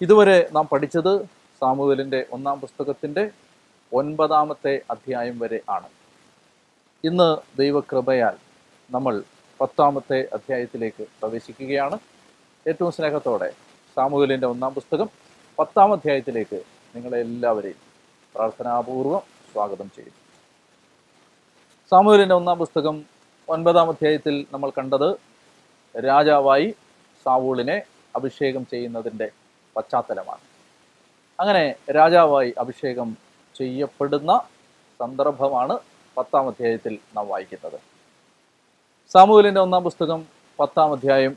ഇതുവരെ നാം പഠിച്ചത് സാമുവലിന്റെ ഒന്നാം പുസ്തകത്തിന്റെ ഒൻപതാമത്തെ അധ്യായം വരെ ആണ്. ഇന്ന് ദൈവകൃപയാൽ നമ്മൾ പത്താമത്തെ അധ്യായത്തിലേക്ക് പ്രവേശിക്കുകയാണ്. ഏറ്റവും സ്നേഹത്തോടെ സാമുവലിന്റെ ഒന്നാം പുസ്തകം പത്താം അധ്യായത്തിലേക്ക് നിങ്ങളെ എല്ലാവരെയും പ്രാർത്ഥനാപൂർവം സ്വാഗതം ചെയ്യുന്നു സാമുവലിന്റെ ഒന്നാം പുസ്തകം ഒൻപതാം അധ്യായത്തിൽ നമ്മൾ കണ്ടത് രാജാവായി സാവൂളിനെ അഭിഷേകം ചെയ്യുന്നതിന്റെ പശ്ചാത്തലമാണ്. അങ്ങനെ രാജാവായി അഭിഷേകം ചെയ്യപ്പെടുന്ന സന്ദർഭമാണ് പത്താം അധ്യായത്തിൽ നാം വായിക്കുന്നത്. സാമുവേലിന്റെ ഒന്നാം പുസ്തകം പത്താം അധ്യായം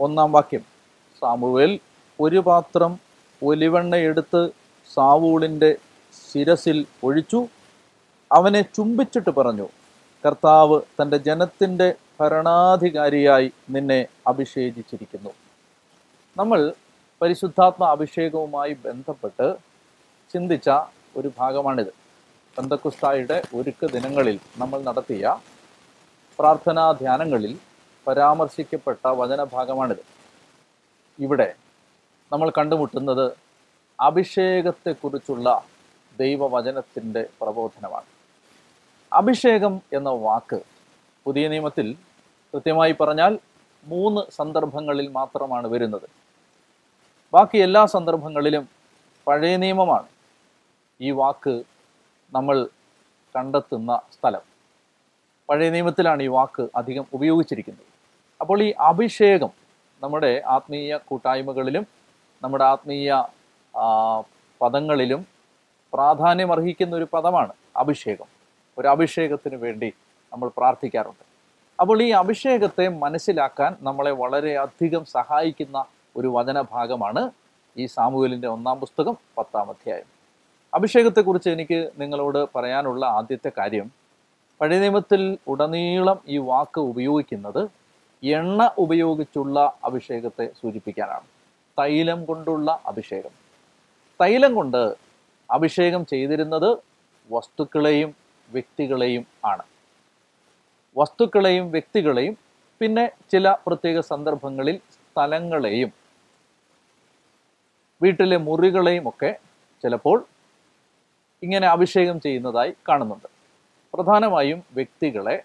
ഒന്നാം വാക്യം. സാമുവേൽ ഒരു പാത്രം ഒലിവെണ്ണ എടുത്ത് സാവൂളിന്റെ ശിരസിൽ ഒഴിച്ചു അവനെ ചുംബിച്ചിട്ട് പറഞ്ഞു കർത്താവ് തന്റെ ജനത്തിന്റെ ഭരണാധികാരിയായി നിന്നെ അഭിഷേചിച്ചിരിക്കുന്നു. നമ്മൾ പരിശുദ്ധാത്മ അഭിഷേകവുമായി ബന്ധപ്പെട്ട് ചിന്തിച്ച ഒരു ഭാഗമാണിത്. ബന്ധക്കുസ്തായുടെ ഒരുക്ക ദിനങ്ങളിൽ നമ്മൾ നടത്തിയ പ്രാർത്ഥനാ ധ്യാനങ്ങളിൽ പരാമർശിക്കപ്പെട്ട വചനഭാഗമാണിത്. ഇവിടെ നമ്മൾ കണ്ടുമുട്ടുന്നത് അഭിഷേകത്തെക്കുറിച്ചുള്ള ദൈവവചനത്തിന്റെ പ്രബോധനമാണ്. അഭിഷേകം എന്ന വാക്ക് പുതിയ നിയമത്തിൽ കൃത്യമായി പറഞ്ഞാൽ മൂന്ന് സന്ദർഭങ്ങളിൽ മാത്രമാണ് വരുന്നത്. ബാക്കി എല്ലാ സന്ദർഭങ്ങളിലും പഴയ നിയമമാണ് ഈ വാക്ക് നമ്മൾ കണ്ടെത്തുന്ന സ്ഥലം. പഴയ നിയമത്തിലാണ് ഈ വാക്ക് അധികം ഉപയോഗിച്ചിരിക്കുന്നത്. അപ്പോൾ ഈ അഭിഷേകം നമ്മുടെ ആത്മീയ കൂട്ടായ്മകളിലും നമ്മുടെ ആത്മീയ പദങ്ങളിലും പ്രാധാന്യം അർഹിക്കുന്ന ഒരു പദമാണ് അഭിഷേകം. ഒരു അഭിഷേകത്തിന് വേണ്ടി നമ്മൾ പ്രാർത്ഥിക്കാറുണ്ട്. അപ്പോൾ ഈ അഭിഷേകത്തെ മനസ്സിലാക്കാൻ നമ്മളെ വളരെയധികം സഹായിക്കുന്ന ഒരു വചനഭാഗമാണ് ഈ സാമൂഹലിന്റെ ഒന്നാം പുസ്തകം പത്താം അധ്യായം. അഭിഷേകത്തെക്കുറിച്ച് എനിക്ക് നിങ്ങളോട് പറയാനുള്ള ആദ്യത്തെ കാര്യം പഴയ നിയമത്തിൽ ഉടനീളം ഈ വാക്ക് ഉപയോഗിക്കുന്നത് എണ്ണ ഉപയോഗിച്ചുള്ള അഭിഷേകത്തെ സൂചിപ്പിക്കാനാണ്. തൈലം കൊണ്ടുള്ള അഭിഷേകം. തൈലം കൊണ്ട് അഭിഷേകം ചെയ്തിരുന്നത് വസ്തുക്കളെയും വ്യക്തികളെയും ആണ്. വസ്തുക്കളെയും വ്യക്തികളെയും പിന്നെ ചില പ്രത്യേക സന്ദർഭങ്ങളിൽ സ്ഥലങ്ങളെയും വീട്ടിലെ മുറികളെയും ഒക്കെ ചിലപ്പോൾ ഇങ്ങനെ അഭിഷേകം ചെയ്യുന്നതായി കാണുന്നുണ്ട്. പ്രധാനമായും വ്യക്തികളെ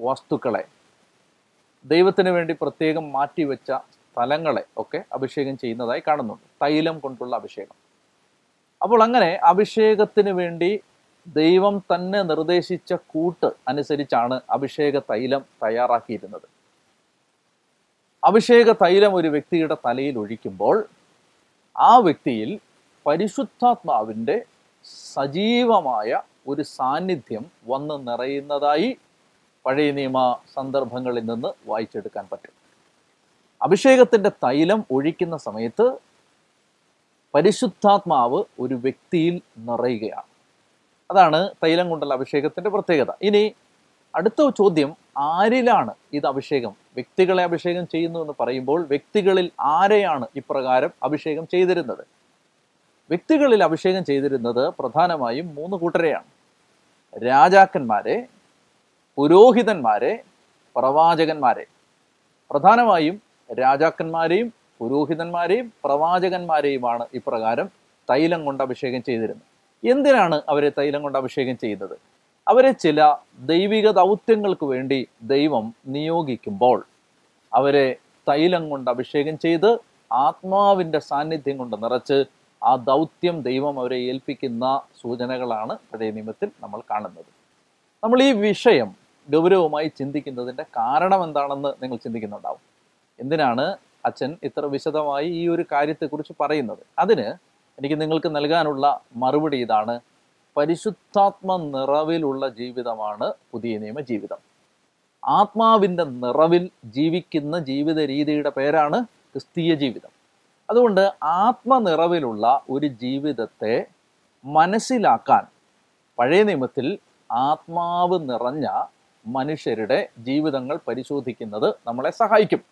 വസ്തുക്കളെ ദൈവത്തിന് വേണ്ടി പ്രത്യേകം മാറ്റിവെച്ച സ്ഥലങ്ങളെ ഒക്കെ അഭിഷേകം ചെയ്യുന്നതായി കാണുന്നുണ്ട്. തൈലം കൊണ്ടുള്ള അഭിഷേകം. അപ്പോൾ അങ്ങനെ അഭിഷേകത്തിന് വേണ്ടി ദൈവം തന്നെ നിർദ്ദേശിച്ച കൂട്ട് അനുസരിച്ചാണ് അഭിഷേക തൈലം തയ്യാറാക്കിയിരുന്നത്. അഭിഷേക തൈലം ഒരു വ്യക്തിയുടെ തലയിൽ ഒഴിക്കുമ്പോൾ ആ വ്യക്തിയിൽ പരിശുദ്ധാത്മാവിന്റെ സജീവമായ ഒരു സാന്നിധ്യം വന്ന് നിറയുന്നതായി പഴയ നിയമ സന്ദർഭങ്ങളിൽ നിന്ന് വായിച്ചെടുക്കാൻ പറ്റും. അഭിഷേകത്തിന്റെ തൈലം ഒഴിക്കുന്ന സമയത്ത് പരിശുദ്ധാത്മാവ് ഒരു വ്യക്തിയിൽ നിറയുകയാണ്. അതാണ് തൈലം കൊണ്ടുള്ള അഭിഷേകത്തിന്റെ പ്രത്യേകത. ഇനി അടുത്ത ചോദ്യം ആരിലാണ് ഇത് അഭിഷേകം? വ്യക്തികളെ അഭിഷേകം ചെയ്യുന്നു എന്ന് പറയുമ്പോൾ വ്യക്തികളിൽ ആരെയാണ് ഇപ്രകാരം അഭിഷേകം ചെയ്തിരുന്നത്? വ്യക്തികളിൽ അഭിഷേകം ചെയ്തിരുന്നത് പ്രധാനമായും മൂന്ന് കൂട്ടരെയാണ്. രാജാക്കന്മാരെ പുരോഹിതന്മാരെ പ്രവാചകന്മാരെ. പ്രധാനമായും രാജാക്കന്മാരെയും പുരോഹിതന്മാരെയും പ്രവാചകന്മാരെയുമാണ് ഇപ്രകാരം തൈലം കൊണ്ട് അഭിഷേകം ചെയ്തിരുന്നത്. എന്തിനാണ് അവരെ തൈലം കൊണ്ട് അഭിഷേകം ചെയ്യുന്നത് അവരെ ചില ദൈവിക ദൗത്യങ്ങൾക്ക് വേണ്ടി ദൈവം നിയോഗിക്കുമ്പോൾ അവരെ തൈലം കൊണ്ട് അഭിഷേകം ചെയ്ത് ആത്മാവിന്റെ സാന്നിധ്യം കൊണ്ട് നിറച്ച് ആ ദൗത്യം ദൈവം അവരെ ഏൽപ്പിക്കുന്ന സൂചനകളാണ് പഴയ നിയമത്തിൽ നമ്മൾ കാണുന്നത്. നമ്മൾ ഈ വിഷയം ഗൗരവമായി ചിന്തിക്കുന്നതിന്റെ കാരണം എന്താണെന്ന് നിങ്ങൾ ചിന്തിക്കുന്നുണ്ടാവും. എന്തിനാണ് അച്ഛൻ ഇത്ര വിശദമായി ഈ ഒരു കാര്യത്തെക്കുറിച്ച് പറയുന്നത്? അതിന് എനിക്ക് നിങ്ങൾക്ക് നൽകാനുള്ള മറുപടി ഇതാണ് പരിശുദ്ധാത്മ നിറവിലുള്ള ജീവിതമാണ് പുതിയ നിയമ ജീവിതം. ആത്മാവിന്റെ നിറവിൽ ജീവിക്കുന്ന ജീവിത രീതിയുടെ പേരാണ് ക്രിസ്തീയ ജീവിതം. അതുകൊണ്ട് ആത്മനിറവിലുള്ള ഒരു ജീവിതത്തെ മനസ്സിലാക്കാൻ പഴയ നിയമത്തിൽ ആത്മാവ് നിറഞ്ഞ മനുഷ്യരുടെ ജീവിതങ്ങൾ പരിശോധിക്കുന്നത് നമ്മളെ സഹായിക്കും.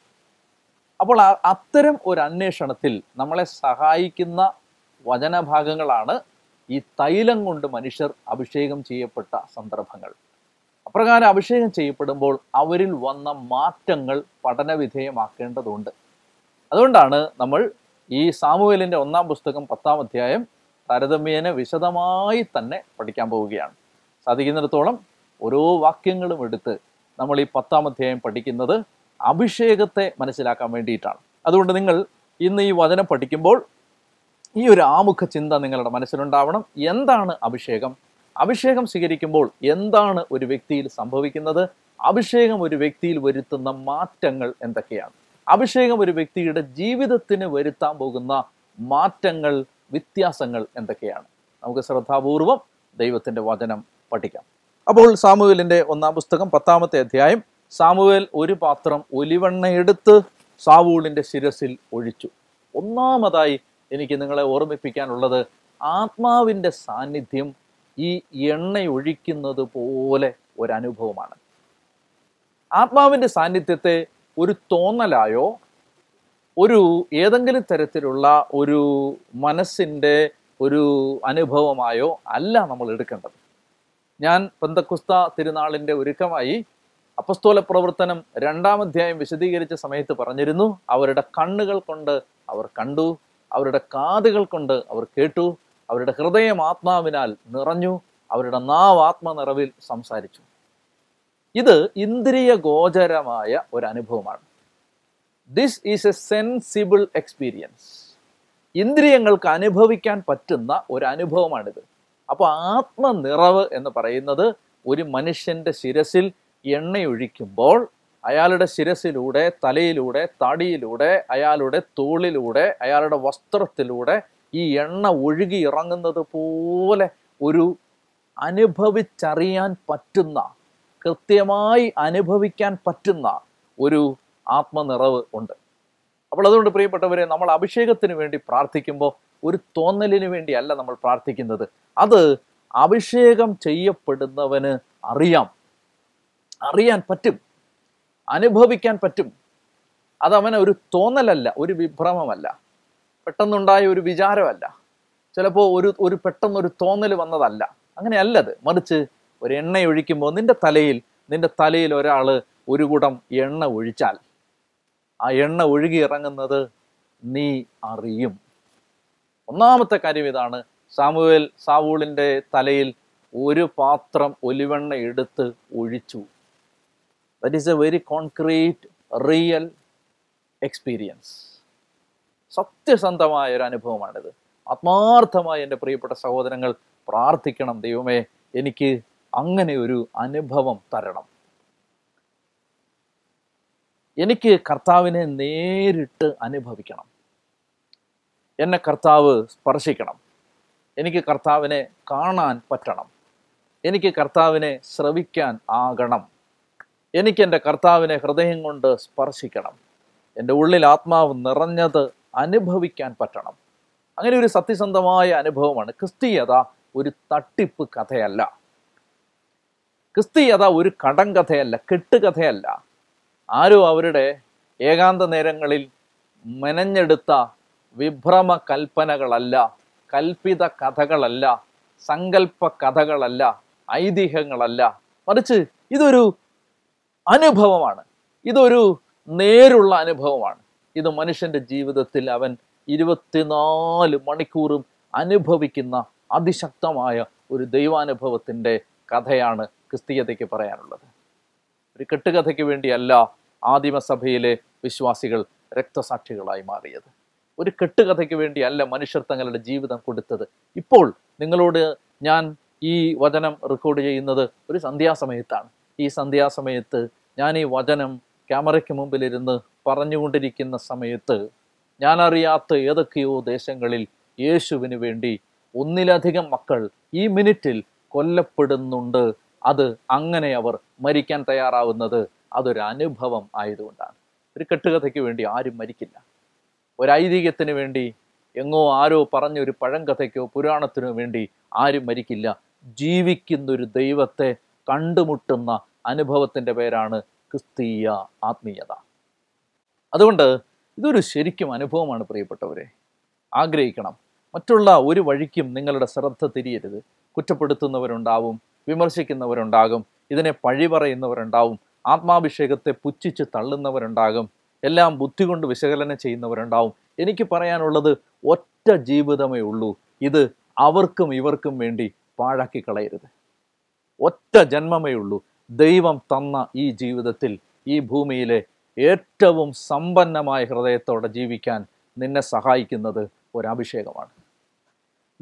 അപ്പോൾ അത്തരം ഒരു അന്വേഷണത്തിൽ നമ്മളെ സഹായിക്കുന്ന വചനഭാഗങ്ങളാണ് ഈ തൈലം കൊണ്ട് മനുഷ്യർ അഭിഷേകം ചെയ്യപ്പെട്ട സന്ദർഭങ്ങൾ. അപ്രകാരം അഭിഷേകം ചെയ്യപ്പെടുമ്പോൾ അവരിൽ വന്ന മാറ്റങ്ങൾ പഠനവിധേയമാക്കേണ്ടതുണ്ട്. അതുകൊണ്ടാണ് നമ്മൾ ഈ സാമുവേലിന്റെ ഒന്നാം പുസ്തകം പത്താം അധ്യായം താരതമ്യേന വിശദമായി തന്നെ പഠിക്കാൻ പോവുകയാണ്. സാധിക്കുന്നിടത്തോളം ഓരോ വാക്യങ്ങളും എടുത്ത് നമ്മൾ ഈ പത്താം അധ്യായം പഠിക്കുന്നത് അഭിഷേകത്തെ മനസ്സിലാക്കാൻ വേണ്ടിയിട്ടാണ്. അതുകൊണ്ട് നിങ്ങൾ ഇന്ന് ഈ വചനം പഠിക്കുമ്പോൾ ഈ ഒരു ആമുഖ ചിന്ത നിങ്ങളുടെ മനസ്സിലുണ്ടാവണം. എന്താണ് അഭിഷേകം? അഭിഷേകം സ്വീകരിക്കുമ്പോൾ എന്താണ് ഒരു വ്യക്തിയിൽ സംഭവിക്കുന്നത്? അഭിഷേകം ഒരു വ്യക്തിയിൽ വരുത്തുന്ന മാറ്റങ്ങൾ എന്തൊക്കെയാണ്? അഭിഷേകം ഒരു വ്യക്തിയുടെ ജീവിതത്തിന് വരുത്താൻ പോകുന്ന മാറ്റങ്ങൾ വ്യത്യാസങ്ങൾ എന്തൊക്കെയാണ്? നമുക്ക് ശ്രദ്ധാപൂർവം ദൈവത്തിന്റെ വചനം പഠിക്കാം. അപ്പോൾ സാമുവേലിന്റെ ഒന്നാം പുസ്തകം പത്താമത്തെ അധ്യായം സാമുവേൽ ഒരു പാത്രം ഒലിവെണ്ണ എടുത്ത് സാവൂളിന്റെ ശിരസിൽ ഒഴിച്ചു. ഒന്നാമതായി എനിക്ക് നിങ്ങളെ ഓർമ്മിപ്പിക്കാനുള്ളത് ആത്മാവിന്റെ സാന്നിധ്യം ഈ എണ്ണ ഒഴിക്കുന്നത് പോലെ ഒരനുഭവമാണ്. ആത്മാവിന്റെ സാന്നിധ്യത്തെ ഒരു തോന്നലായോ ഒരു ഏതെങ്കിലും തരത്തിലുള്ള ഒരു മനസ്സിന്റെ ഒരു അനുഭവമായോ അല്ല നമ്മൾ എടുക്കേണ്ടത്. ഞാൻ പന്തക്കുസ്ത തിരുനാളിന്റെ ഒരുക്കമായി അപ്പസ്തോല പ്രവർത്തനം രണ്ടാം അധ്യായം വിശദീകരിച്ച സമയത്ത് പറഞ്ഞിരുന്നു അവരുടെ കണ്ണുകൾ കൊണ്ട് അവർ കണ്ടു. അവരുടെ കാതുകൾ കൊണ്ട് അവർ കേട്ടു അവരുടെ ഹൃദയം ആത്മാവിനാൽ നിറഞ്ഞു അവരുടെ നാവ് ആത്മനിറവിൽ സംസാരിച്ചു. ഇത് ഇന്ദ്രിയ ഗോചരമായ ഒരു അനുഭവമാണ്. This is a sensible experience ഇന്ദ്രിയങ്ങൾക്ക് അനുഭവിക്കാൻ പറ്റുന്ന ഒരു അനുഭവമാണിത്. അപ്പോൾ ആത്മനിറവ് എന്ന് പറയുന്നത് ഒരു മനുഷ്യന്റെ ശിരസിൽ എണ്ണയൊഴിക്കുമ്പോൾ അയാളുടെ ശിരസിലൂടെ തലയിലൂടെ തടിയിലൂടെ അയാളുടെ തോളിലൂടെ അയാളുടെ വസ്ത്രത്തിലൂടെ ഈ എണ്ണ ഒഴുകി ഇറങ്ങുന്നത് പോലെ ഒരു അനുഭവിച്ചറിയാൻ പറ്റുന്ന കൃത്യമായി അനുഭവിക്കാൻ പറ്റുന്ന ഒരു ആത്മനിറവ് ഉണ്ട്. അപ്പോൾ അതുകൊണ്ട് പ്രിയപ്പെട്ടവരെ നമ്മൾ അഭിഷേകത്തിന് വേണ്ടി പ്രാർത്ഥിക്കുമ്പോൾ ഒരു തോന്നലിന് വേണ്ടിയല്ല നമ്മൾ പ്രാർത്ഥിക്കുന്നത്. അത് അഭിഷേകം ചെയ്യപ്പെടുന്നവന് അറിയാം. അറിയാൻ പറ്റും. അനുഭവിക്കാൻ പറ്റും. അതവന് ഒരു തോന്നലല്ല ഒരു വിഭ്രമമല്ല. പെട്ടെന്നുണ്ടായ ഒരു വിചാരമല്ല. ചിലപ്പോൾ ഒരു ഒരു പെട്ടെന്നൊരു തോന്നൽ വന്നതല്ല. അങ്ങനെയല്ലത് മറിച്ച് ഒരു എണ്ണ ഒഴിക്കുമ്പോൾ നിന്റെ തലയിൽ നിന്റെ തലയിൽ ഒരാൾ ഒരു കൂടം എണ്ണ ഒഴിച്ചാൽ ആ എണ്ണ ഒഴുകി ഇറങ്ങുന്നത് നീ അറിയും. ഒന്നാമത്തെ കാര്യം ഇതാണ്. സാമുവേൽ സാവൂളിന്റെ തലയിൽ ഒരു പാത്രം ഒലിവെണ്ണ എടുത്ത് ഒഴിച്ചു. That is a very concrete real experience സത്യസന്ധമായ ഒരു അനുഭവമാണിത്. ആത്മാർത്ഥമായി എന്റെ പ്രിയപ്പെട്ട സഹോദരങ്ങൾ പ്രാർത്ഥിക്കണം. ദൈവമേ എനിക്ക് അങ്ങനെ ഒരു അനുഭവം തരണം. എനിക്ക് കർത്താവിനെ നേരിട്ട് അനുഭവിക്കണം. എന്നെ കർത്താവ് സ്പർശിക്കണം. എനിക്ക് കർത്താവിനെ കാണാൻ പറ്റണം. എനിക്ക് കർത്താവിനെ ശ്രവിക്കാൻ ആകണം. എനിക്ക് എന്റെ കർത്താവിനെ ഹൃദയം കൊണ്ട് സ്പർശിക്കണം. എന്റെ ഉള്ളിൽ ആത്മാവ് നിറഞ്ഞത് അനുഭവിക്കാൻ പറ്റണം. അങ്ങനെ ഒരു സത്യസന്ധമായ അനുഭവമാണ്. ക്രിസ്തീയത ഒരു തട്ടിപ്പ് കഥയല്ല. ക്രിസ്തീയത ഒരു കടം കഥയല്ല കെട്ടുകഥയല്ല. ആരോ അവരുടെ ഏകാന്ത നേരങ്ങളിൽ മെനഞ്ഞെടുത്ത വിഭ്രമ കൽപ്പനകളല്ല കൽപ്പിത കഥകളല്ല സങ്കല്പ കഥകളല്ല ഐതിഹ്യങ്ങളല്ല. മറിച്ച് ഇതൊരു അനുഭവമാണ്. ഇതൊരു നേരുള്ള അനുഭവമാണ്. ഇത് മനുഷ്യന്റെ ജീവിതത്തിൽ അവൻ ഇരുപത്തിനാല് മണിക്കൂറും അനുഭവിക്കുന്ന അതിശക്തമായ ഒരു ദൈവാനുഭവത്തിന്റെ കഥയാണ് ക്രിസ്തീയതയ്ക്ക് പറയാനുള്ളത്. ഒരു കെട്ടുകഥയ്ക്ക് വേണ്ടിയല്ല ആദിമസഭയിലെ വിശ്വാസികൾ രക്തസാക്ഷികളായി മാറിയത്. ഒരു കെട്ടുകഥയ്ക്ക് വേണ്ടിയല്ല മനുഷ്യർ തങ്ങളുടെ ജീവിതം കൊടുത്തത്. ഇപ്പോൾ നിങ്ങളോട് ഞാൻ ഈ വചനം റെക്കോർഡ് ചെയ്യുന്നത് ഒരു സന്ധ്യാസമയത്താണ്. ഈ സന്ധ്യാസമയത്ത് ഞാൻ ഈ വചനം ക്യാമറയ്ക്ക് മുമ്പിലിരുന്ന് പറഞ്ഞുകൊണ്ടിരിക്കുന്ന സമയത്ത് ഞാനറിയാത്ത ഏതൊക്കെയോ ദേശങ്ങളിൽ യേശുവിന് വേണ്ടി ഒന്നിലധികം മക്കൾ ഈ മിനിറ്റിൽ കൊല്ലപ്പെടുന്നുണ്ട്. അത് അങ്ങനെ അവർ മരിക്കാൻ തയ്യാറാവുന്നത് അതൊരു അനുഭവം ആയതുകൊണ്ടാണ്. ഒരു കെട്ടുകഥയ്ക്ക് വേണ്ടി ആരും മരിക്കില്ല. ഒരു വേണ്ടി എങ്ങോ ആരോ പറഞ്ഞ ഒരു പഴങ്കഥയ്ക്കോ പുരാണത്തിനോ വേണ്ടി ആരും മരിക്കില്ല. ജീവിക്കുന്നൊരു ദൈവത്തെ കണ്ടുമുട്ടുന്ന അനുഭവത്തിന്റെ പേരാണ് ക്രിസ്തീയ ആത്മീയത. അതുകൊണ്ട് ഇതൊരു ശരിക്കും അനുഭവമാണ് പ്രിയപ്പെട്ടവരെ. ആഗ്രഹിക്കണം. മറ്റുള്ള ഒരു വഴിക്കും നിങ്ങളുടെ ശ്രദ്ധ തിരിയരുത്. കുറ്റപ്പെടുത്തുന്നവരുണ്ടാവും വിമർശിക്കുന്നവരുണ്ടാകും ഇതിനെ പഴി പറയുന്നവരുണ്ടാവും ആത്മാഭിഷേകത്തെ പുച്ഛിച്ച് തള്ളുന്നവരുണ്ടാകും എല്ലാം ബുദ്ധി കൊണ്ട് വിശകലനം ചെയ്യുന്നവരുണ്ടാവും. എനിക്ക് പറയാനുള്ളത് ഒറ്റ ജീവിതമേ ഉള്ളൂ. ഇത് അവർക്കും ഇവർക്കും വേണ്ടി പാഴാക്കി കളയരുത് ഒറ്റ ജന്മമേ ഉള്ളൂ. ദൈവം തന്ന ഈ ജീവിതത്തിൽ ഈ ഭൂമിയിലെ ഏറ്റവും സമ്പന്നമായ ഹൃദയത്തോടെ ജീവിക്കാൻ നിന്നെ സഹായിക്കുന്നത് ഒരഭിഷേകമാണ്.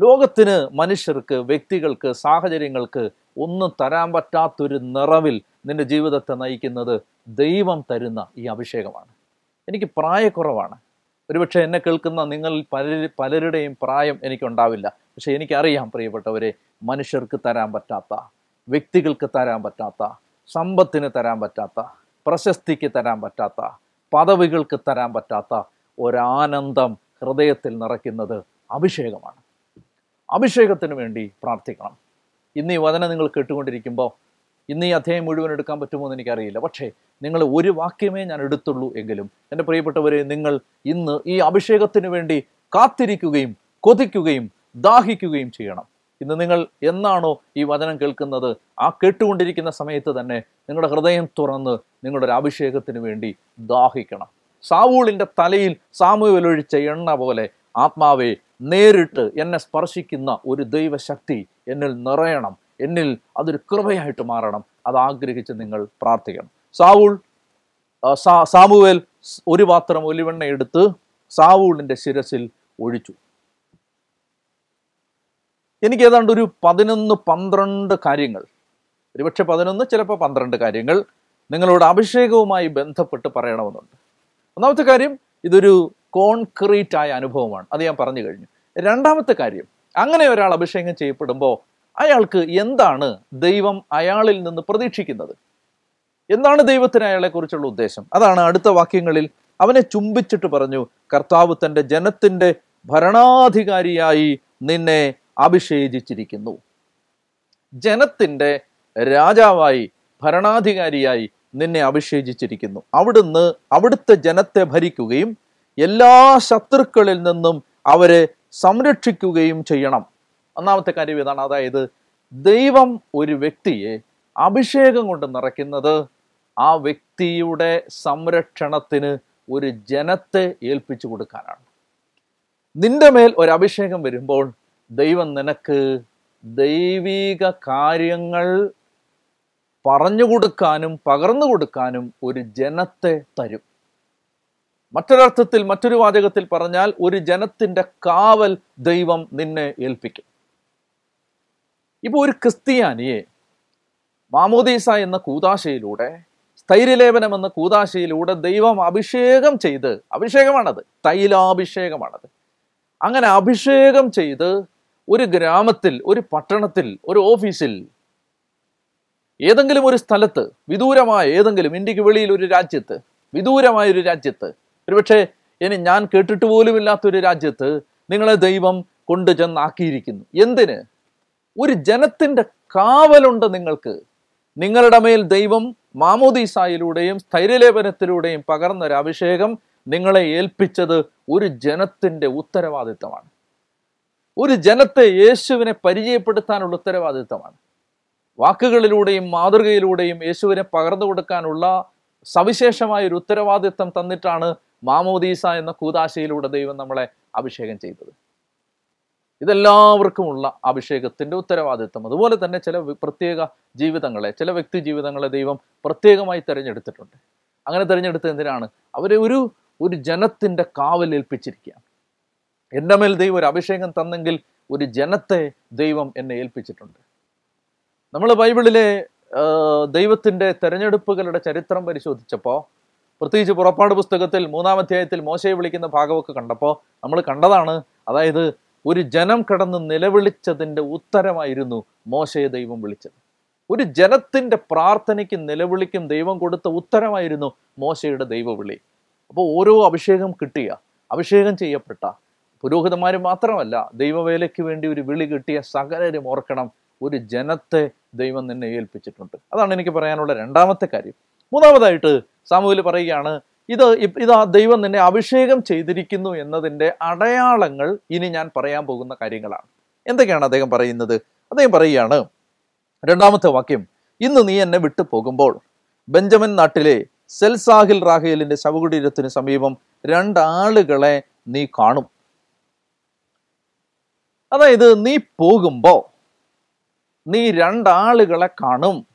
ലോകത്തിന് മനുഷ്യർക്ക് വ്യക്തികൾക്ക് സാഹചര്യങ്ങൾക്ക് ഒന്നും തരാൻ പറ്റാത്തൊരു നിറവിൽ നിന്റെ ജീവിതത്തെ നയിക്കുന്നത് ദൈവം തരുന്ന ഈ അഭിഷേകമാണ്. എനിക്ക് പ്രായക്കുറവാണ്. ഒരുപക്ഷെ എന്നെ കേൾക്കുന്ന നിങ്ങൾ പല പലരുടെയും പ്രായം എനിക്കുണ്ടാവില്ല. പക്ഷേ എനിക്കറിയാം പ്രിയപ്പെട്ടവരെ മനുഷ്യർക്ക് തരാൻ പറ്റാത്ത വ്യക്തികൾക്ക് തരാൻ പറ്റാത്ത സമ്പത്തിന് തരാൻ പറ്റാത്ത പ്രശസ്തിക്ക് തരാൻ പറ്റാത്ത പദവികൾക്ക് തരാൻ പറ്റാത്ത ഒരാനന്ദം ഹൃദയത്തിൽ നിറയ്ക്കുന്നത് അഭിഷേകമാണ്. അഭിഷേകത്തിന് വേണ്ടി പ്രാർത്ഥിക്കണം. ഇന്ന് ഈ വചനം നിങ്ങൾ കേട്ടുകൊണ്ടിരിക്കുമ്പോൾ ഇന്ന് ഈ അധ്യായം മുഴുവൻ എടുക്കാൻ പറ്റുമോ എന്ന് എനിക്കറിയില്ല. പക്ഷേ നിങ്ങൾ ഒരു വാക്യമേ ഞാൻ എടുത്തുള്ളൂ എങ്കിലും എന്റെ പ്രിയപ്പെട്ടവരെ നിങ്ങൾ ഇന്ന് ഈ അഭിഷേകത്തിന് വേണ്ടി കാത്തിരിക്കുകയും കൊതിക്കുകയും ദാഹിക്കുകയും ചെയ്യണം. ഇന്ന് നിങ്ങൾ എന്നാണോ ഈ വചനം കേൾക്കുന്നത്? ആ കേട്ടുകൊണ്ടിരിക്കുന്ന സമയത്ത് തന്നെ നിങ്ങളുടെ ഹൃദയം തുറന്ന് നിങ്ങളുടെ ഒരു അഭിഷേകത്തിന് വേണ്ടി ദാഹിക്കണം. സാവൂളിന്റെ തലയിൽ സാമുവേൽ ഒഴിച്ച എണ്ണ പോലെ ആത്മാവെ നേരിട്ട് എന്നെ സ്പർശിക്കുന്ന ഒരു ദൈവശക്തി എന്നിൽ നിറയണം. എന്നിൽ അതൊരു കൃപയായിട്ട് മാറണം. അത് ആഗ്രഹിച്ച് നിങ്ങൾ പ്രാർത്ഥിക്കണം. സാവൂൾ സാമുവേൽ ഒരു പാത്രം ഒലിവെണ്ണ എടുത്ത് സാവൂളിന്റെ ശിരസിൽ ഒഴിച്ചു. എനിക്ക് ഏതാണ്ട് ഒരു പതിനൊന്ന് പന്ത്രണ്ട് കാര്യങ്ങൾ. ഒരുപക്ഷെ പതിനൊന്ന് ചിലപ്പോൾ പന്ത്രണ്ട് കാര്യങ്ങൾ നിങ്ങളോട് അഭിഷേകവുമായി ബന്ധപ്പെട്ട് പറയണമെന്നുണ്ട്. ഒന്നാമത്തെ കാര്യം ഇതൊരു കോൺക്രീറ്റ് ആയ അനുഭവമാണ്. അത് ഞാൻ പറഞ്ഞു കഴിഞ്ഞു. രണ്ടാമത്തെ കാര്യം അങ്ങനെ ഒരാൾ അഭിഷേകം ചെയ്യപ്പെടുമ്പോൾ അയാൾക്ക് എന്താണ് ദൈവം അയാളിൽ നിന്ന് പ്രതീക്ഷിക്കുന്നത്? എന്താണ് ദൈവത്തിന് അയാളെക്കുറിച്ചുള്ള ഉദ്ദേശം? അതാണ് അടുത്ത വാക്യങ്ങളിൽ അവനെ ചുംബിച്ചിട്ട് പറഞ്ഞു കർത്താവ് തന്റെ ജനത്തിന്റെ ഭരണാധികാരിയായി നിന്നെ അഭിഷേചിച്ചിരിക്കുന്നു. ജനത്തിന്റെ രാജാവായി ഭരണാധികാരിയായി നിന്നെ അഭിഷേചിച്ചിരിക്കുന്നു. അവിടുന്ന് അവിടുത്തെ ജനത്തെ ഭരിക്കുകയും എല്ലാ ശത്രുക്കളിൽ നിന്നും അവരെ സംരക്ഷിക്കുകയും ചെയ്യണം. ഒന്നാമത്തെ കാര്യം ഇതാണ്. അതായത് ദൈവം ഒരു വ്യക്തിയെ അഭിഷേകം കൊണ്ട് നിറയ്ക്കുന്നത് ആ വ്യക്തിയുടെ സംരക്ഷണത്തിന് ഒരു ജനത്തെ ഏൽപ്പിച്ചു കൊടുക്കാനാണ്. നിന്റെ മേൽ ഒരു അഭിഷേകം വരുമ്പോൾ ദൈവം നിനക്ക് ദൈവിക കാര്യങ്ങൾ പറഞ്ഞു കൊടുക്കാനും പകർന്നു കൊടുക്കാനും ഒരു ജനത്തെ തരും. മറ്റൊരർത്ഥത്തിൽ മറ്റൊരു വാചകത്തിൽ പറഞ്ഞാൽ ഒരു ജനത്തിന്റെ കാവൽ ദൈവം നിന്നെ ഏൽപ്പിക്കും. ഇപ്പൊ ഒരു ക്രിസ്ത്യാനിയെ മാമോദീസ എന്ന കൂതാശയിലൂടെ സ്ഥൈര്യലേപനം എന്ന കൂതാശയിലൂടെ ദൈവം അഭിഷേകം ചെയ്ത് അഭിഷേകമാണത് തൈലാഭിഷേകമാണത്. അങ്ങനെ അഭിഷേകം ചെയ്ത് ഒരു ഗ്രാമത്തിൽ ഒരു പട്ടണത്തിൽ ഒരു ഓഫീസിൽ ഏതെങ്കിലും ഒരു സ്ഥലത്ത് വിദൂരമായ ഏതെങ്കിലും ഇന്ത്യയ്ക്ക് വെളിയിൽ ഒരു രാജ്യത്ത് വിദൂരമായ ഒരു രാജ്യത്ത് ഒരുപക്ഷെ ഇനി ഞാൻ കേട്ടിട്ട് പോലുമില്ലാത്തൊരു രാജ്യത്ത് നിങ്ങളെ ദൈവം കൊണ്ടു ചെന്നാക്കിയിരിക്കുന്നു. എന്തിന്? ഒരു ജനത്തിന്റെ കാവലുണ്ട് നിങ്ങൾക്ക്. നിങ്ങളുടെ മേൽ ദൈവം മാമോദീസായിലൂടെയും സ്ഥൈര്യലേപനത്തിലൂടെയും പകർന്ന ഒരു അഭിഷേകം നിങ്ങളെ ഏൽപ്പിച്ചത് ഒരു ജനത്തിന്റെ ഉത്തരവാദിത്തമാണ്. ഒരു ജനത്തെ യേശുവിനെ പരിചയപ്പെടുത്താനുള്ള ഉത്തരവാദിത്തമാണ്. വാക്കുകളിലൂടെയും മാതൃകയിലൂടെയും യേശുവിനെ പകർന്നു കൊടുക്കാനുള്ള സവിശേഷമായ ഒരു ഉത്തരവാദിത്തം തന്നിട്ടാണ് മാമോദീസ എന്ന കൂതാശയിലൂടെ ദൈവം നമ്മളെ അഭിഷേകം ചെയ്തത്. ഇതെല്ലാവർക്കുമുള്ള അഭിഷേകത്തിന്റെ ഉത്തരവാദിത്വം അതുപോലെ തന്നെ ചില പ്രത്യേക ജീവിതങ്ങളെ ചില വ്യക്തി ജീവിതങ്ങളെ ദൈവം പ്രത്യേകമായി തിരഞ്ഞെടുത്തിട്ടുണ്ട്. അങ്ങനെ തിരഞ്ഞെടുത്ത് എന്തിനാണ്? അവരെ ഒരു ഒരു ജനത്തിന്റെ കാവൽ ഏൽപ്പിച്ചിരിക്കുകയാണ്. എന്റെ മേൽ ദൈവം ഒരു അഭിഷേകം തന്നെങ്കിൽ ഒരു ജനത്തെ ദൈവം എന്നെ ഏൽപ്പിച്ചിട്ടുണ്ട്. നമ്മൾ ബൈബിളിലെ ദൈവത്തിന്റെ തെരഞ്ഞെടുപ്പുകളുടെ ചരിത്രം പരിശോധിച്ചപ്പോൾ പ്രത്യേകിച്ച് പുറപ്പാട് പുസ്തകത്തിൽ മൂന്നാം അധ്യായത്തിൽ മോശയെ വിളിക്കുന്ന ഭാഗമൊക്കെ കണ്ടപ്പോൾ നമ്മൾ കണ്ടതാണ് അതായത് ഒരു ജനം കടന്ന് നിലവിളിച്ചതിന്റെ ഉത്തരമായിരുന്നു മോശയെ ദൈവം വിളിച്ചത്. ഒരു ജനത്തിന്റെ പ്രാർത്ഥനയ്ക്കും നിലവിളിക്കും ദൈവം കൊടുത്ത ഉത്തരമായിരുന്നു മോശയുടെ ദൈവവിളി. അപ്പോൾ ഓരോ അഭിഷേകം കിട്ടിയ അഭിഷേകം ചെയ്യപ്പെട്ട പുരോഹിതന്മാർ മാത്രമല്ല ദൈവവേലയ്ക്ക് വേണ്ടി ഒരു വിളി കിട്ടിയ സകലരും ഓർക്കണം ഒരു ജനത്തെ ദൈവം നിന്നെ ഏൽപ്പിച്ചിട്ടുണ്ട്. അതാണ് എനിക്ക് പറയാനുള്ള രണ്ടാമത്തെ കാര്യം. മൂന്നാമതായിട്ട് സാമൂഹിൽ പറയുകയാണ് ഇത് ഇതാ ദൈവം നിന്നെ അഭിഷേകം ചെയ്തിരിക്കുന്നു എന്നതിന്റെ അടയാളങ്ങൾ ഇനി ഞാൻ പറയാൻ പോകുന്ന കാര്യങ്ങളാണ്. എന്തൊക്കെയാണ് അദ്ദേഹം പറയുന്നത്? അദ്ദേഹം പറയുകയാണ് രണ്ടാമത്തെ വാക്യം ഇന്ന് നീ എന്നെ വിട്ടു പോകുമ്പോൾ ബെഞ്ചമിൻ നാട്ടിലെ സെൽസാഹിൽ റാഹേലിന്റെ ശവകുടീരത്തിന് സമീപം രണ്ടാളുകളെ നീ കാണും. അതായത് നീ പോകുമ്പോൾ നീ രണ്ടാളുകളെ കാണും.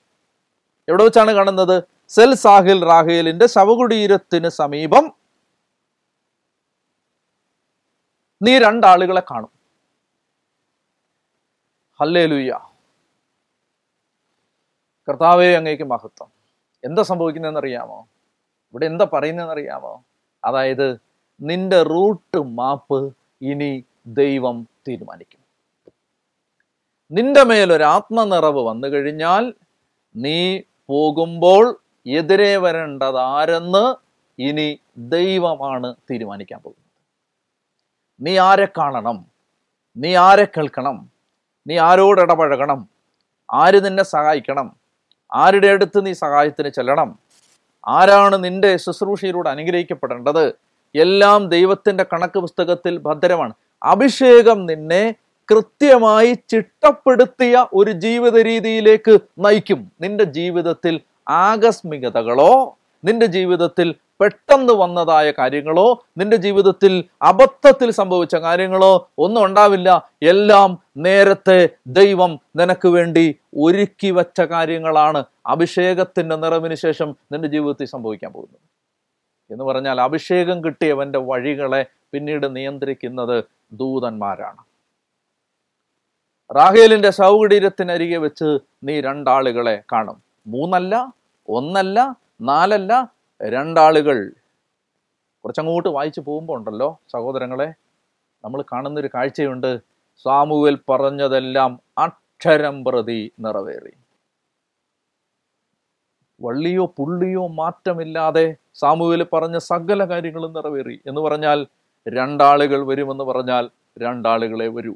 എവിടെ വെച്ചാണ് കാണുന്നത്? സെൽ സാഹിൽ റാഹേലിന്റെ ശവകുടീരത്തിന് സമീപം. നീ രണ്ടാളുകളെ കാണും. ഹല്ലേലുയ്യ കർത്താവേ അങ്ങേക്ക് മഹത്വം. എന്താ സംഭവിക്കുന്നതെന്ന് അറിയാമോ ഇവിടെ എന്താ പറയുന്നതെന്ന് അറിയാമോ അതായത് നിന്റെ റൂട്ട് മാപ്പ് ഇനി ദൈവം തീരുമാനിക്കും. നിന്റെ മേലൊരു ആത്മനിറവ് വന്നു കഴിഞ്ഞാൽ നീ പോകുമ്പോൾ എതിരെ വരേണ്ടത് ആരെന്ന് ഇനി ദൈവമാണ് തീരുമാനിക്കാൻ പോകുന്നത്. നീ ആരെ കാണണം? നീ ആരെ കേൾക്കണം? നീ ആരോട് ഇടപഴകണം? ആര് നിന്നെ സഹായിക്കണം? ആരുടെ അടുത്ത് നീ സഹായത്തിന് ചെല്ലണം? ആരാണ് നിന്റെ ശുശ്രൂഷയിലൂടെ അനുഗ്രഹിക്കപ്പെടേണ്ടത്? എല്ലാം ദൈവത്തിന്റെ കണക്ക് പുസ്തകത്തിൽ ഭദ്രമാണ്. അഭിഷേകം നിന്നെ കൃത്യമായി ചിട്ടപ്പെടുത്തിയ ഒരു ജീവിത രീതിയിലേക്ക് നയിക്കും. നിന്റെ ജീവിതത്തിൽ ആകസ്മികതകളോ നിന്റെ ജീവിതത്തിൽ പെട്ടെന്ന് വന്നതായ കാര്യങ്ങളോ നിന്റെ ജീവിതത്തിൽ അബദ്ധത്തിൽ സംഭവിച്ച കാര്യങ്ങളോ ഒന്നും ഉണ്ടാവില്ല. എല്ലാം നേരത്തെ ദൈവം നിനക്ക് വേണ്ടി ഒരുക്കി വച്ച കാര്യങ്ങളാണ് അഭിഷേകത്തിന്റെ നിറവിന് ശേഷം നിന്റെ ജീവിതത്തിൽ സംഭവിക്കാൻ പോകുന്നത്. എന്ന് പറഞ്ഞാൽ അഭിഷേകം കിട്ടിയവന്റെ വഴികളെ പിന്നീട് നിയന്ത്രിക്കുന്നത് ദൂതന്മാരാണ്. റാഹേലിന്റെ ശവകുടീരത്തിനരികെ വെച്ച് നീ രണ്ടാളുകളെ കാണും. മൂന്നല്ല ഒന്നല്ല നാലല്ല രണ്ടാളുകൾ. കുറച്ചങ്ങോട്ട് വായിച്ചു പോകുമ്പോൾ ഉണ്ടല്ലോ സഹോദരങ്ങളെ നമ്മൾ കാണുന്നൊരു കാഴ്ചയുണ്ട്. സാമുവിൽ പറഞ്ഞതെല്ലാം അക്ഷരം പ്രതി നിറവേറി. വള്ളിയോ പുള്ളിയോ മാറ്റമില്ലാതെ സാമുവേൽ പറഞ്ഞ സകല കാര്യങ്ങളും നിറവേറി എന്ന് പറഞ്ഞാൽ രണ്ടാളുകൾ വരുമെന്ന് പറഞ്ഞാൽ രണ്ടാളുകളെ വരൂ.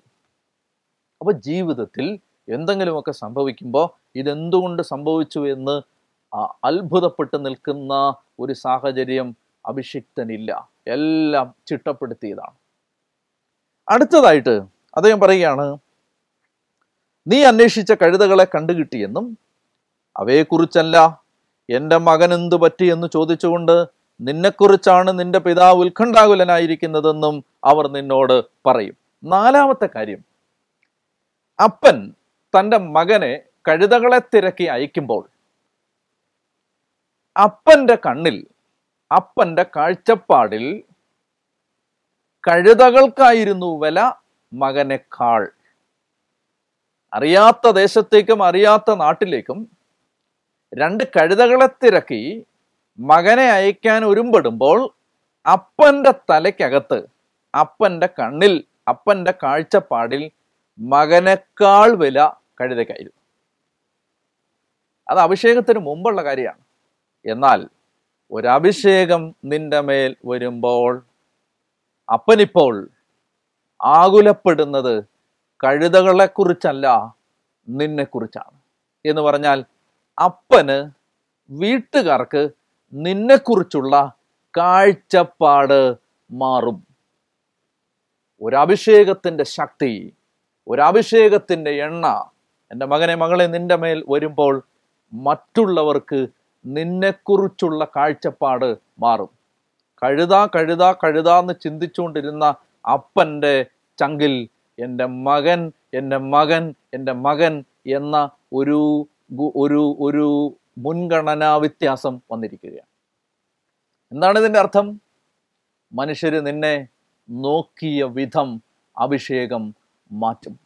അപ്പോൾ ജീവിതത്തിൽ എന്തെങ്കിലുമൊക്കെ സംഭവിക്കുമ്പോൾ ഇതെന്തുകൊണ്ട് സംഭവിച്ചു എന്ന് അത്ഭുതപ്പെട്ട് നിൽക്കുന്ന ഒരു സാഹചര്യം അഭിഷിക്തനില്ല. എല്ലാം ചിട്ടപ്പെടുത്തിയതാണ്. അടുത്തതായിട്ട് അദ്ദേഹം പറയുകയാണ് നീ അന്വേഷിച്ച കഴുതകളെ കണ്ടുകിട്ടിയെന്നും അവയെക്കുറിച്ചല്ല എന്റെ മകൻ എന്തു പറ്റി എന്ന് ചോദിച്ചുകൊണ്ട് നിന്നെക്കുറിച്ചാണ് നിന്റെ പിതാവ് ഉത്കണ്ഠാകുലനായിരിക്കുന്നതെന്നും അവർ നിന്നോട് പറയും. നാലാമത്തെ കാര്യം. അപ്പൻ തന്റെ മകനെ കഴുതകളെ തിരക്കി അയക്കുമ്പോൾ അപ്പന്റെ കണ്ണിൽ അപ്പന്റെ കാഴ്ചപ്പാടിൽ കഴുതകൾക്കായിരുന്നു വില മകനേക്കാൾ. അറിയാത്ത ദേശത്തേക്കും അറിയാത്ത നാട്ടിലേക്കും രണ്ട് കഴുതകളെ തിരക്കി മകനെ അയക്കാൻ ഒരുമ്പെടുമ്പോൾ അപ്പന്റെ തലയ്ക്കകത്ത് അപ്പന്റെ കണ്ണിൽ അപ്പന്റെ കാഴ്ചപ്പാടിൽ മകനേക്കാൾ വില കഴുതയ്ക്കായിരുന്നു. അത് അഭിഷേകത്തിന് മുമ്പുള്ള കാര്യമാണ്. എന്നാൽ ഒരഭിഷേകം നിന്റെ മേൽ വരുമ്പോൾ അപ്പനിപ്പോൾ ആകുലപ്പെടുന്നത് കഴുതകളെക്കുറിച്ചല്ല നിന്നെക്കുറിച്ചാണ്. എന്ന് പറഞ്ഞാൽ അപ്പന് വീട്ടുകാർക്ക് നിന്നെക്കുറിച്ചുള്ള കാഴ്ചപ്പാട് മാറും. ഒരഭിഷേകത്തിന്റെ ശക്തി ഒരഭിഷേകത്തിന്റെ എണ്ണ എന്റെ മകനെ മകളെ നിന്റെ മേൽ വരുമ്പോൾ മറ്റുള്ളവർക്ക് നിന്നെക്കുറിച്ചുള്ള കാഴ്ചപ്പാട് മാറും. കഴുത കഴുത കഴുത എന്ന് ചിന്തിച്ചുകൊണ്ടിരുന്ന അപ്പന്റെ ചങ്കിൽ എന്റെ മകൻ എന്റെ മകൻ എന്റെ മകൻ എന്ന ഒരു ഒരു ഒരു മുൻഗണനാ വ്യത്യാസം വന്നിരിക്കുകയാണ്. എന്താണ് ഇതിന്റെ അർത്ഥം? മനുഷ്യർ നിന്നെ നോക്കിയ വിധം അഭിഷേകം മാറ്റും.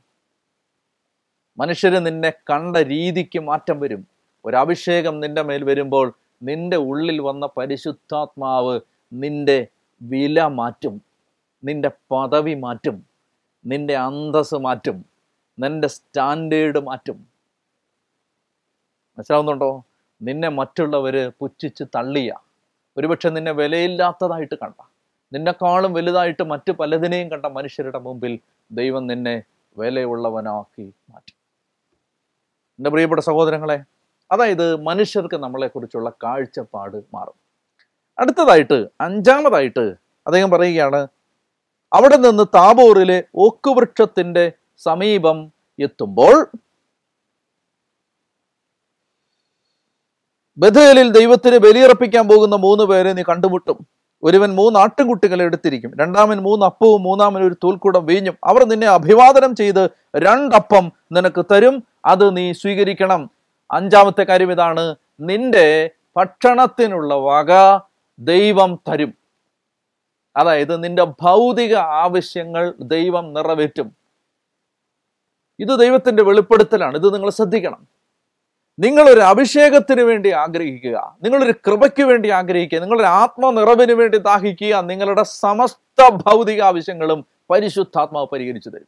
മനുഷ്യർ നിന്നെ കണ്ട രീതിക്ക് മാറ്റം വരും. ഒരു അഭിഷേകം നിന്റെ മേൽ വരുമ്പോൾ നിന്റെ ഉള്ളിൽ വന്ന പരിശുദ്ധാത്മാവ് നിന്റെ വില മാറ്റും. നിന്റെ പദവി മാറ്റും. നിന്റെ അന്തസ് മാറ്റും. നിന്റെ സ്റ്റാൻഡേർഡ് മാറ്റും. മനസ്സിലാവുന്നുണ്ടോ? നിന്നെ മറ്റുള്ളവർ പുച്ഛിച്ച് തള്ളിയ. ഒരുപക്ഷെ നിന്നെ വിലയില്ലാത്തതായിട്ട് കണ്ട. നിന്നെക്കാളും വലുതായിട്ട് മറ്റ് പലതിനെയും കണ്ട മനുഷ്യരുടെ മുമ്പിൽ ദൈവം നിന്നെ വിലയുള്ളവനാക്കി മാറ്റി. എന്റെ പ്രിയപ്പെട്ട സഹോദരങ്ങളെ അതായത് മനുഷ്യർക്ക് നമ്മളെക്കുറിച്ചുള്ള കാഴ്ചപ്പാട് മാറും. അടുത്തതായിട്ട് അഞ്ചാമതായിട്ട് അദ്ദേഹം പറയുകയാണ് അവിടെ നിന്ന് താബോറിലെ ഓക്കുവൃക്ഷത്തിന്റെ സമീപം എത്തുമ്പോൾ ബഥേലിൽ ദൈവത്തിന് ബലിയർപ്പിക്കാൻ പോകുന്ന മൂന്ന് പേരെ നീ കണ്ടുമുട്ടും. ഒരുവൻ മൂന്ന് ആട്ടുംകുട്ടികളെ എടുത്തിരിക്കും. രണ്ടാമൻ മൂന്ന് അപ്പവും മൂന്നാമൻ ഒരു തൂൽക്കൂടം വീഞ്ഞും. അവർ നിന്നെ അഭിവാദനം ചെയ്ത് രണ്ടപ്പം നിനക്ക് തരും. അത് നീ സ്വീകരിക്കണം. അഞ്ചാമത്തെ കാര്യം ഇതാണ്. നിന്റെ ഭക്ഷണത്തിനുള്ള വക ദൈവം തരും. അതായത് നിന്റെ ഭൗതിക ആവശ്യങ്ങൾ ദൈവം നിറവേറ്റും. ഇത് ദൈവത്തിന്റെ വെളിപ്പെടുത്തലാണ്. ഇത് നിങ്ങൾ ശ്രദ്ധിക്കണം. നിങ്ങളൊരു അഭിഷേകത്തിന് വേണ്ടി ആഗ്രഹിക്കുക. നിങ്ങളൊരു കൃപയ്ക്ക് വേണ്ടി ആഗ്രഹിക്കുക. നിങ്ങളൊരു ആത്മനിറവിന് വേണ്ടി ദാഹിക്കുക. നിങ്ങളുടെ സമസ്ത ഭൗതിക ആവശ്യങ്ങളും പരിശുദ്ധാത്മാവ് പരിഹരിച്ചു തരും.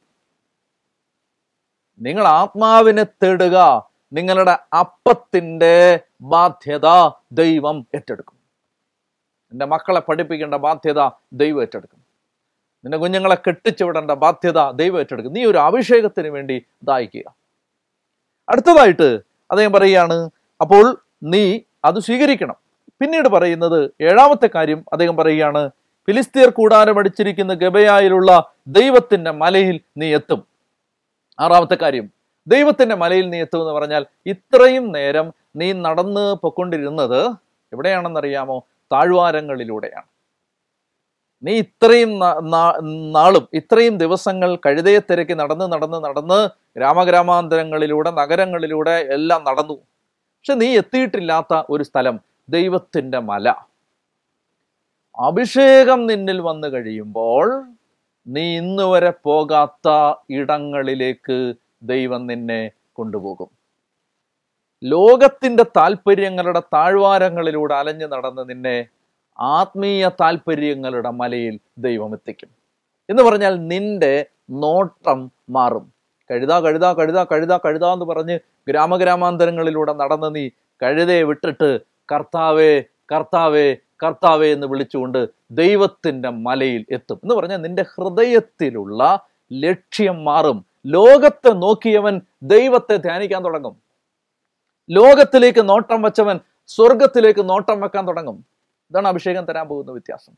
നിങ്ങൾ ആത്മാവിനെ തേടുക. നിങ്ങളുടെ അപ്പത്തിന്റെ ബാധ്യത ദൈവം ഏറ്റെടുക്കും. നിന്റെ മക്കളെ പഠിപ്പിക്കേണ്ട ബാധ്യത ദൈവം ഏറ്റെടുക്കും. നിന്റെ കുഞ്ഞുങ്ങളെ കെട്ടിച്ചുവിടേണ്ട ബാധ്യത ദൈവം ഏറ്റെടുക്കും. നീ ഒരു അഭിഷേകത്തിന് വേണ്ടി ദാഹിക്കുക. അടുത്തതായിട്ട് അദ്ദേഹം പറയുകയാണ് അപ്പോൾ നീ അത് സ്വീകരിക്കണം. പിന്നീട് പറയുന്നത് ഏഴാമത്തെ കാര്യം അദ്ദേഹം പറയുകയാണ് ഫിലിസ്തീർ കൂടാരമടിച്ചിരിക്കുന്ന ഗബയായിലുള്ള ദൈവത്തിന്റെ മലയിൽ നീ എത്തും. ആറാമത്തെ കാര്യം ദൈവത്തിന്റെ മലയിൽ നീ എത്തും എന്ന് പറഞ്ഞാൽ ഇത്രയും നേരം നീ നടന്ന് പൊക്കൊണ്ടിരുന്നത് എവിടെയാണെന്നറിയാമോ? താഴ്വാരങ്ങളിലൂടെയാണ്. നീ ഇത്രയും നാളും ഇത്രയും ദിവസങ്ങൾ കഴുതയെ തിരക്കി നടന്ന് നടന്ന് നടന്ന് ഗ്രാമഗ്രാമാന്തരങ്ങളിലൂടെ നഗരങ്ങളിലൂടെ എല്ലാം നടന്നു. പക്ഷെ നീ എത്തിയിട്ടില്ലാത്ത ഒരു സ്ഥലം ദൈവത്തിന്റെ മല. അഭിഷേകം നിന്നിൽ വന്നു കഴിയുമ്പോൾ നീ ഇന്ന് വരെ പോകാത്ത ഇടങ്ങളിലേക്ക് ദൈവം നിന്നെ കൊണ്ടുപോകും. ലോകത്തിന്റെ താല്പര്യങ്ങളുടെ താഴ്വാരങ്ങളിലൂടെ അലഞ്ഞു നടന്ന് നിന്നെ ആത്മീയ താല്പര്യങ്ങളുടെ മലയിൽ ദൈവം എത്തിക്കും. എന്ന് പറഞ്ഞാൽ നിന്റെ നോട്ടം മാറും. കഴുത കഴുത കഴുത കഴുത കഴുത എന്ന് പറഞ്ഞ് ഗ്രാമഗ്രാമാന്തരങ്ങളിലൂടെ നടന്ന് നീ കഴുതയെ വിട്ടിട്ട് കർത്താവേ കർത്താവേ കർത്താവേ എന്ന് വിളിച്ചുകൊണ്ട് ദൈവത്തിന്റെ മലയിൽ എത്തും. എന്ന് പറഞ്ഞാൽ നിന്റെ ഹൃദയത്തിലുള്ള ലക്ഷ്യം മാറും. ലോകത്തെ നോക്കിയവൻ ദൈവത്തെ ധ്യാനിക്കാൻ തുടങ്ങും. ലോകത്തിലേക്ക് നോട്ടം വെച്ചവൻ സ്വർഗത്തിലേക്ക് നോട്ടം വെക്കാൻ തുടങ്ങും. ഇതാണ് അഭിഷേകം തരാൻ പോകുന്ന വ്യത്യാസം.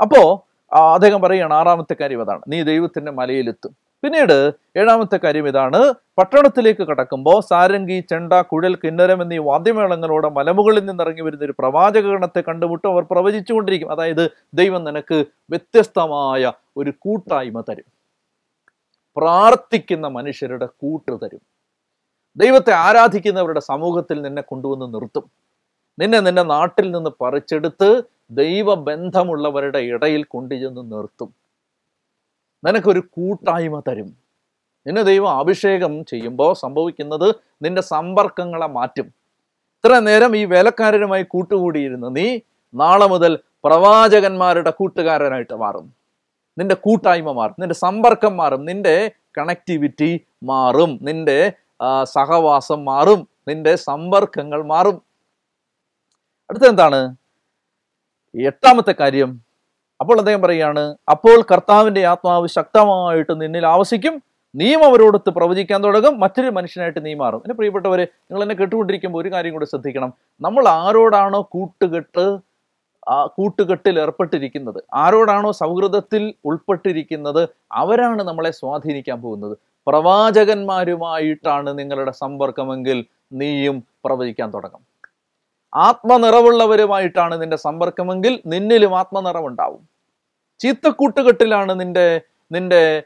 അപ്പോ അദ്ദേഹം പറയുകയാണ് ആറാമത്തെ കാര്യം അതാണ് നീ ദൈവത്തിന്റെ മലയിലെത്തും. പിന്നീട് ഏഴാമത്തെ കാര്യം ഇതാണ്. പട്ടണത്തിലേക്ക് കടക്കുമ്പോൾ സാരംഗി ചെണ്ട കുഴൽ കിന്നരം എന്നീ വാദ്യമേളങ്ങളോടെ മലമുകളിൽ നിന്ന് ഇറങ്ങി വരുന്ന ഒരു പ്രവാചകഗണത്തെ കണ്ടുമുട്ടും അവർ പ്രവചിച്ചുകൊണ്ടിരിക്കും. അതായത് ദൈവം നിനക്ക് വ്യത്യസ്തമായ ഒരു കൂട്ടായ്മ തരും. പ്രാർത്ഥിക്കുന്ന മനുഷ്യരുടെ കൂട്ട് തരും. ദൈവത്തെ ആരാധിക്കുന്നവരുടെ സമൂഹത്തിൽ നിന്നെ കൊണ്ടുവന്ന് നിർത്തും. നിന്നെ നിന്റെ നാട്ടിൽ നിന്ന് പറിച്ചെടുത്ത് ദൈവബന്ധമുള്ളവരുടെ ഇടയിൽ കൊണ്ടുചെന്ന് നിർത്തും. നിനക്കൊരു കൂട്ടായ്മ തരും. നിന്നെ ദൈവം അഭിഷേകം ചെയ്യുമ്പോൾ സംഭവിക്കുന്നത് നിന്റെ സമ്പർക്കങ്ങളെ മാറ്റും. ഇത്ര നേരം ഈ വേലക്കാരനുമായി കൂട്ടുകൂടിയിരുന്ന നീ നാളെ മുതൽ പ്രവാചകന്മാരുടെ കൂട്ടുകാരനായിട്ട് മാറും. നിന്റെ കൂട്ടായ്മ മാറും. നിന്റെ സമ്പർക്കം മാറും. നിന്റെ കണക്ടിവിറ്റി മാറും. നിന്റെ സഹവാസം മാറും. നിന്റെ സമ്പർക്കങ്ങൾ മാറും. അടുത്ത എന്താണ് എട്ടാമത്തെ കാര്യം. അപ്പോൾ അദ്ദേഹം പറയുകയാണ് അപ്പോൾ കർത്താവിന്റെ ആത്മാവ് ശക്തമായിട്ട് നിന്നിൽ ആവശിക്കും നീയും അവരോടൊത്ത് പ്രവചിക്കാൻ തുടങ്ങും. മറ്റൊരു മനുഷ്യനായിട്ട് നീ മാറും. എന്നെ പ്രിയപ്പെട്ടവരെ നിങ്ങൾ എന്നെ കേട്ടുകൊണ്ടിരിക്കുമ്പോൾ ഒരു കാര്യം കൂടി ശ്രദ്ധിക്കണം. നമ്മൾ ആരോടാണോ കൂട്ടുകെട്ട് ആ കൂട്ടുകെട്ടിൽ ഏർപ്പെട്ടിരിക്കുന്നത് ആരോടാണോ സൗഹൃദത്തിൽ ഉൾപ്പെട്ടിരിക്കുന്നത് അവരാണ് നമ്മളെ സ്വാധീനിക്കാൻ പോകുന്നത്. പ്രവാചകന്മാരുമായിട്ടാണ് നിങ്ങളുടെ സമ്പർക്കമെങ്കിൽ നീയും പ്രവചിക്കാൻ തുടങ്ങും. ആത്മനിറവുള്ളവരുമായിട്ടാണ് നിന്റെ സമ്പർക്കമെങ്കിൽ നിന്നിലും ആത്മനിറവുണ്ടാവും. ചീത്തക്കൂട്ടുകെട്ടിലാണ് നിന്റെ നിന്റെ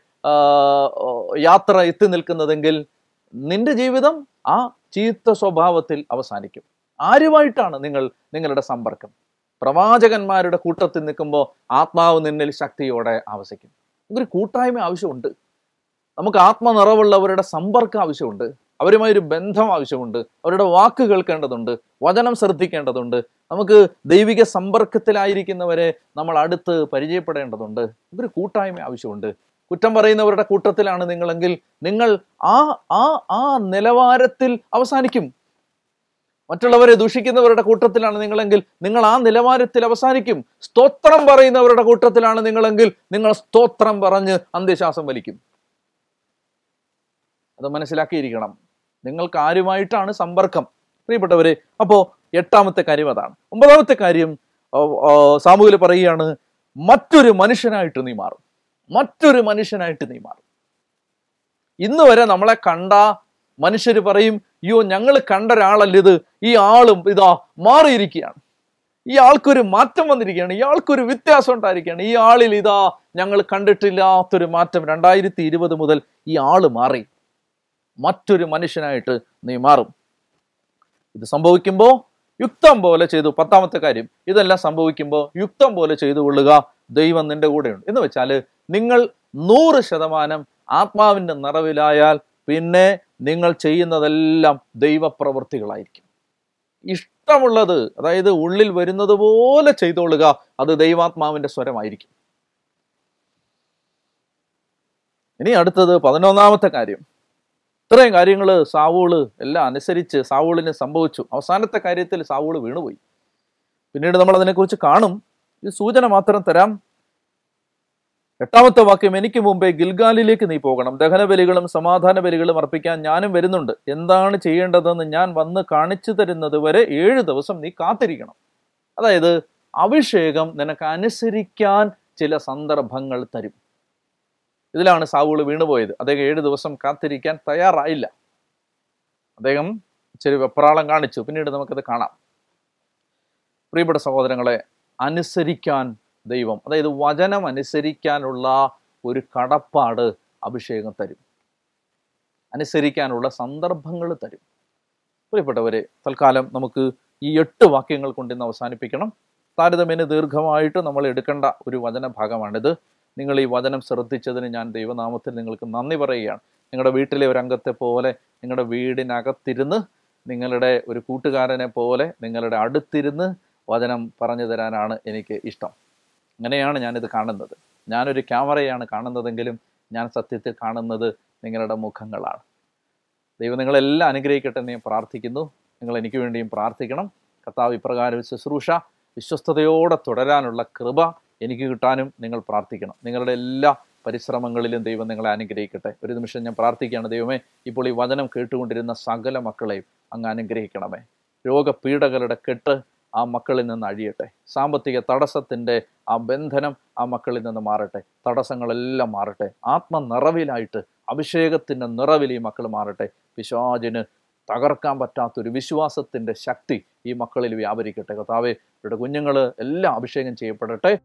യാത്ര എത്തി നിൽക്കുന്നതെങ്കിൽ നിന്റെ ജീവിതം ആ ചീത്ത സ്വഭാവത്തിൽ അവസാനിക്കും. ആരുമായിട്ടാണ് നിങ്ങൾ നിങ്ങളുടെ സമ്പർക്കം? പ്രവാചകന്മാരുടെ കൂട്ടത്തിൽ നിൽക്കുമ്പോൾ ആത്മാവ് നിന്നിൽ ശക്തിയോടെ ആവശ്യിക്കും ഒരു കൂട്ടായ്മ ആവശ്യമുണ്ട്. നമുക്ക് ആത്മനിറവുള്ളവരുടെ സമ്പർക്കം ആവശ്യമുണ്ട്. അവരുമായി ഒരു ബന്ധം ആവശ്യമുണ്ട്. അവരുടെ വാക്ക് കേൾക്കേണ്ടതുണ്ട്. വചനം ശ്രദ്ധിക്കേണ്ടതുണ്ട്. നമുക്ക് ദൈവിക സമ്പർക്കത്തിലായിരിക്കുന്നവരെ നമ്മൾ അടുത്ത് പരിചയപ്പെടേണ്ടതുണ്ട്. ഒരു കൂട്ടായ്മ ആവശ്യമുണ്ട്. കുറ്റം പറയുന്നവരുടെ കൂട്ടത്തിലാണ് നിങ്ങളെങ്കിൽ നിങ്ങൾ ആ ആ ആ നിലവാരത്തിൽ അവസാനിക്കും. മറ്റുള്ളവരെ ദൂഷിക്കുന്നവരുടെ കൂട്ടത്തിലാണ് നിങ്ങളെങ്കിൽ നിങ്ങൾ ആ നിലവാരത്തിൽ അവസാനിക്കും. സ്തോത്രം പറയുന്നവരുടെ കൂട്ടത്തിലാണ് നിങ്ങളെങ്കിൽ നിങ്ങൾ സ്തോത്രം പറഞ്ഞ് അന്ത്യശ്വാസം വലിക്കും. അത് മനസ്സിലാക്കിയിരിക്കണം. നിങ്ങൾക്ക് ആരുമായിട്ടാണ് സമ്പർക്കം. പ്രിയപ്പെട്ടവരെ അപ്പോ എട്ടാമത്തെ കാര്യം അതാണ്. ഒമ്പതാമത്തെ കാര്യം സാമൂഹിക പറയുകയാണ് മറ്റൊരു മനുഷ്യനായിട്ട് നീ മാറും. മറ്റൊരു മനുഷ്യനായിട്ട് നീ മാറും. ഇന്ന് വരെ നമ്മളെ കണ്ട മനുഷ്യർ പറയും അയ്യോ ഞങ്ങൾ കണ്ട ഒരാളല്ല ഇത്? ഈ ആളും ഇതാ മാറിയിരിക്കുകയാണ്. ഈ ആൾക്കൊരു മാറ്റം വന്നിരിക്കുകയാണ്. ഇയാൾക്കൊരു വ്യത്യാസം ഉണ്ടായിരിക്കുകയാണ്. ഈ ആളിൽ ഇതാ ഞങ്ങൾ കണ്ടിട്ടില്ലാത്തൊരു മാറ്റം രണ്ടായിരത്തി ഇരുപത് മുതൽ ഈ ആൾ മാറി. മറ്റൊരു മനുഷ്യനായിട്ട് നീ മാറും. ഇത് സംഭവിക്കുമ്പോൾ യുക്തം പോലെ ചെയ്തു. പത്താമത്തെ കാര്യം ഇതെല്ലാം സംഭവിക്കുമ്പോൾ യുക്തം പോലെ ചെയ്തു കൊള്ളുക ദൈവം നിന്റെ കൂടെയുണ്ട്. എന്ന് വെച്ചാൽ നിങ്ങൾ നൂറ് ശതമാനം ആത്മാവിന്റെ നിറവിലായാൽ പിന്നെ നിങ്ങൾ ചെയ്യുന്നതെല്ലാം ദൈവപ്രവൃത്തികളായിരിക്കും. ഇഷ്ടമുള്ളത് അതായത് ഉള്ളിൽ വരുന്നത് പോലെ ചെയ്തോളുക അത് ദൈവാത്മാവിന്റെ സ്വരമായിരിക്കും. ഇനി അടുത്തത് പതിനൊന്നാമത്തെ കാര്യം. ഇത്രയും കാര്യങ്ങൾ സാവൂൾ എല്ലാം അനുസരിച്ച് സാവൂളിന് സംഭവിച്ചു. അവസാനത്തെ കാര്യത്തിൽ സാവൂൾ വീണുപോയി. പിന്നീട് നമ്മൾ അതിനെക്കുറിച്ച് കാണും. ഈ സൂചന മാത്രം തരാം. എട്ടാമത്തെ വാക്യം എനിക്ക് മുമ്പേ ഗിൽഗാലിലേക്ക് നീ പോകണം. ദഹനബലികളും സമാധാന ബലികളും അർപ്പിക്കാൻ ഞാനും വരുന്നുണ്ട്. എന്താണ് ചെയ്യേണ്ടതെന്ന് ഞാൻ വന്ന് കാണിച്ചു തരുന്നത് വരെ ഏഴ് ദിവസം നീ കാത്തിരിക്കണം. അതായത് അഭിഷേകം നിനക്ക് അനുസരിക്കാൻ ചില സന്ദർഭങ്ങൾ തരും. ഇതിലാണ് സാവൂൾ വീണുപോയത്. അദ്ദേഹം ഏഴ് ദിവസം കാത്തിരിക്കാൻ തയ്യാറായില്ല. അദ്ദേഹം ചെറിയ വെപ്രാളം കാണിച്ചു. പിന്നീട് നമുക്കത് കാണാം. പ്രിയപ്പെട്ട സഹോദരങ്ങളെ അനുസരിക്കാൻ ദൈവം അതായത് വചനം അനുസരിക്കാനുള്ള ഒരു കടപ്പാട് അഭിഷേകം തരും. അനുസരിക്കാനുള്ള സന്ദർഭങ്ങൾ തരും. പ്രിയപ്പെട്ടവരെ തൽക്കാലം നമുക്ക് ഈ എട്ട് വാക്യങ്ങൾ കൊണ്ട് ഇന്ന് അവസാനിപ്പിക്കണം. താരതമ്യേന ദീർഘമായിട്ട് നമ്മൾ എടുക്കേണ്ട ഒരു വചന ഭാഗമാണിത് നിങ്ങൾ ഈ വചനം ശ്രദ്ധിച്ചതിന് ഞാൻ ദൈവനാമത്തിൽ നിങ്ങൾക്ക് നന്ദി പറയുകയാണ്. നിങ്ങളുടെ വീട്ടിലെ ഒരു അംഗത്തെ പോലെ നിങ്ങളുടെ വീടിനകത്തിരുന്ന് നിങ്ങളുടെ ഒരു കൂട്ടുകാരനെ പോലെ നിങ്ങളുടെ അടുത്തിരുന്ന് വചനം പറഞ്ഞു തരാനാണ് എനിക്ക് ഇഷ്ടം. അങ്ങനെയാണ് ഞാനിത് കാണുന്നത്. ഞാനൊരു ക്യാമറയാണ് കാണുന്നതെങ്കിലും ഞാൻ സത്യത്തിൽ കാണുന്നത് നിങ്ങളുടെ മുഖങ്ങളാണ്. ദൈവം നിങ്ങളെല്ലാം അനുഗ്രഹിക്കട്ടെ എന്ന് പ്രാർത്ഥിക്കുന്നു. നിങ്ങൾ എനിക്ക് വേണ്ടിയും പ്രാർത്ഥിക്കണം. കർത്താവ് ഇപ്രകാരം ശുശ്രൂഷ വിശ്വസ്തയോടെ തുടരാനുള്ള കൃപ എനിക്ക് കിട്ടാനും നിങ്ങൾ പ്രാർത്ഥിക്കണം. നിങ്ങളുടെ എല്ലാ പരിശ്രമങ്ങളിലും ദൈവം നിങ്ങളെ അനുഗ്രഹിക്കട്ടെ. ഒരു നിമിഷം ഞാൻ പ്രാർത്ഥിക്കുകയാണ്. ദൈവമേ ഇപ്പോൾ ഈ വചനം കേട്ടുകൊണ്ടിരുന്ന സകല മക്കളെയും അങ്ങ് അനുഗ്രഹിക്കണമേ. രോഗപീഠകളുടെ കെട്ട് ആ മക്കളിൽ നിന്ന് അഴിയട്ടെ. സാമ്പത്തിക തടസ്സത്തിന്റെ ആ ബന്ധനം ആ മക്കളിൽ നിന്ന് മാറട്ടെ. തടസ്സങ്ങളെല്ലാം മാറട്ടെ. ആത്മനിറവിലായിട്ട് അഭിഷേകത്തിന്റെ നിറവിൽ ഈ മക്കൾ മാറട്ടെ. പിശാചിന് തകർക്കാൻ പറ്റാത്തൊരു വിശ്വാസത്തിന്റെ ശക്തി ഈ മക്കളിൽ വ്യാപരിക്കട്ടെ. കർത്താവെ ഇവരുടെ കുഞ്ഞുങ്ങൾ എല്ലാം അഭിഷേകം ചെയ്യപ്പെടട്ടെ.